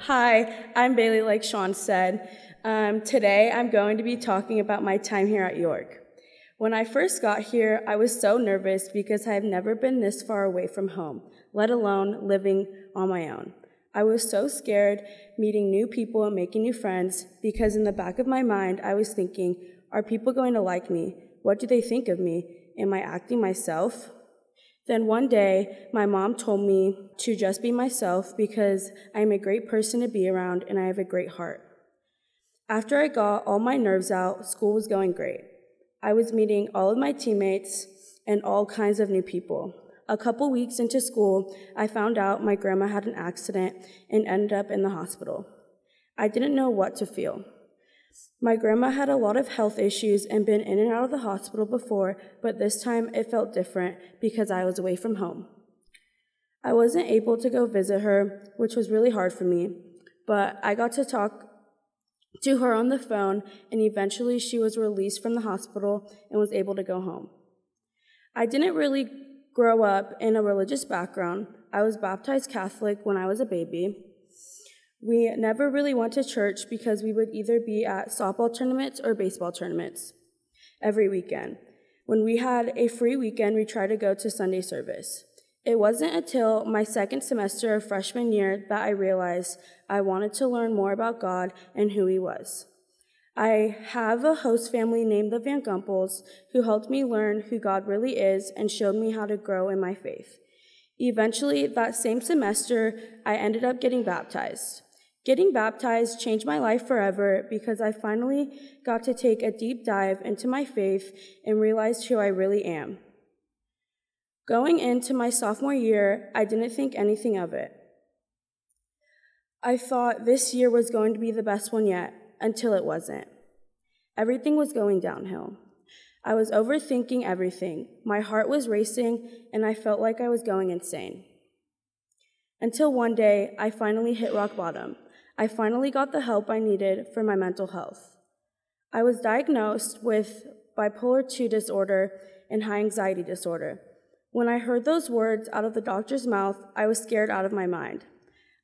Hi, I'm Bailey, like Sean said. Um, today I'm going to be talking about my time here at York. When I first got here, I was so nervous because I have never been this far away from home, let alone living on my own. I was so scared meeting new people and making new friends because in the back of my mind, I was thinking, are people going to like me? What do they think of me? Am I acting myself? Then one day, my mom told me to just be myself because I am a great person to be around and I have a great heart. After I got all my nerves out, school was going great. I was meeting all of my teammates and all kinds of new people. A couple weeks into school, I found out my grandma had an accident and ended up in the hospital. I didn't know what to feel. My grandma had a lot of health issues and been in and out of the hospital before, but this time it felt different because I was away from home. I wasn't able to go visit her, which was really hard for me, but I got to talk to her on the phone, and eventually she was released from the hospital and was able to go home. I didn't really grow up in a religious background. I was baptized Catholic when I was a baby, we never really went to church because we would either be at softball tournaments or baseball tournaments every weekend. When we had a free weekend, we tried to go to Sunday service. It wasn't until my second semester of freshman year that I realized I wanted to learn more about God and who He was. I have a host family named the Van Gumpels who helped me learn who God really is and showed me how to grow in my faith. Eventually, that same semester, I ended up getting baptized. Getting baptized changed my life forever because I finally got to take a deep dive into my faith and realized who I really am. Going into my sophomore year, I didn't think anything of it. I thought this year was going to be the best one yet until it wasn't. Everything was going downhill. I was overthinking everything. My heart was racing, and I felt like I was going insane. Until one day, I finally hit rock bottom. I finally got the help I needed for my mental health. I was diagnosed with bipolar 2 disorder and high anxiety disorder. When I heard those words out of the doctor's mouth, I was scared out of my mind.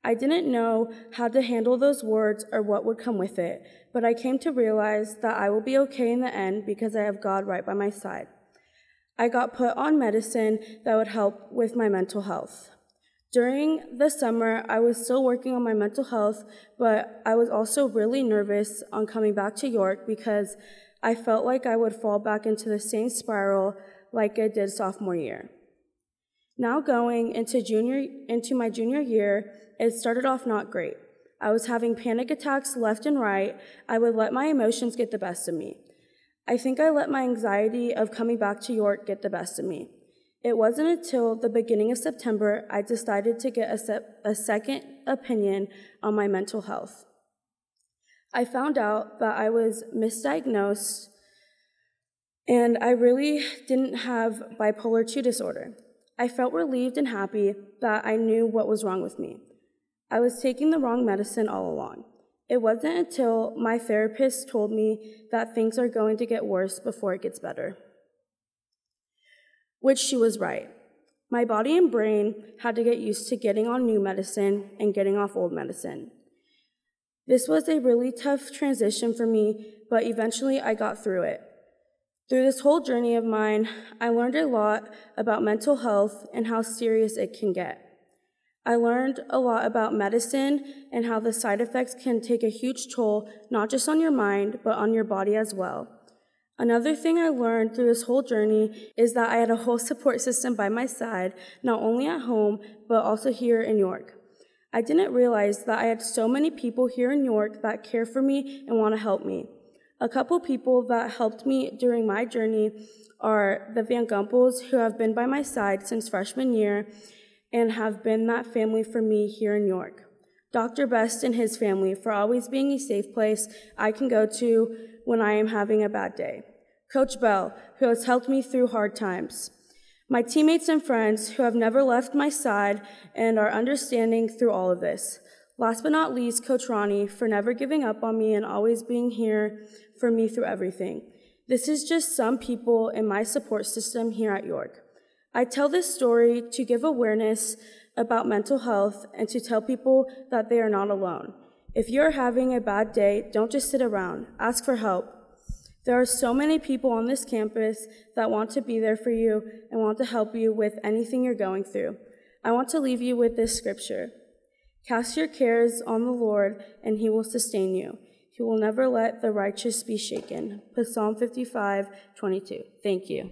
I didn't know how to handle those words or what would come with it, but I came to realize that I will be okay in the end because I have God right by my side. I got put on medicine that would help with my mental health. During the summer, I was still working on my mental health, but I was also really nervous on coming back to York because I felt like I would fall back into the same spiral like I did sophomore year. Now going into junior into my junior year, it started off not great. I was having panic attacks left and right. I would let my emotions get the best of me. I think I let my anxiety of coming back to York get the best of me. It wasn't until the beginning of September I decided to get a, se- a second opinion on my mental health. I found out that I was misdiagnosed and I really didn't have bipolar 2 disorder. I felt relieved and happy that I knew what was wrong with me. I was taking the wrong medicine all along. It wasn't until my therapist told me that things are going to get worse before it gets better which she was right. My body and brain had to get used to getting on new medicine and getting off old medicine. This was a really tough transition for me, but eventually I got through it. Through this whole journey of mine, I learned a lot about mental health and how serious it can get. I learned a lot about medicine and how the side effects can take a huge toll, not just on your mind, but on your body as well. Another thing I learned through this whole journey is that I had a whole support system by my side, not only at home, but also here in York. I didn't realize that I had so many people here in York that care for me and want to help me. A couple people that helped me during my journey are the Van Gumpels, who have been by my side since freshman year and have been that family for me here in York. Dr. Best and his family for always being a safe place I can go to when I am having a bad day. Coach Bell, who has helped me through hard times. My teammates and friends who have never left my side and are understanding through all of this. Last but not least, Coach Ronnie for never giving up on me and always being here for me through everything. This is just some people in my support system here at York. I tell this story to give awareness about mental health and to tell people that they are not alone. If you're having a bad day, don't just sit around. Ask for help. There are so many people on this campus that want to be there for you and want to help you with anything you're going through. I want to leave you with this scripture Cast your cares on the Lord, and he will sustain you. He will never let the righteous be shaken. Psalm 55, 22. Thank you.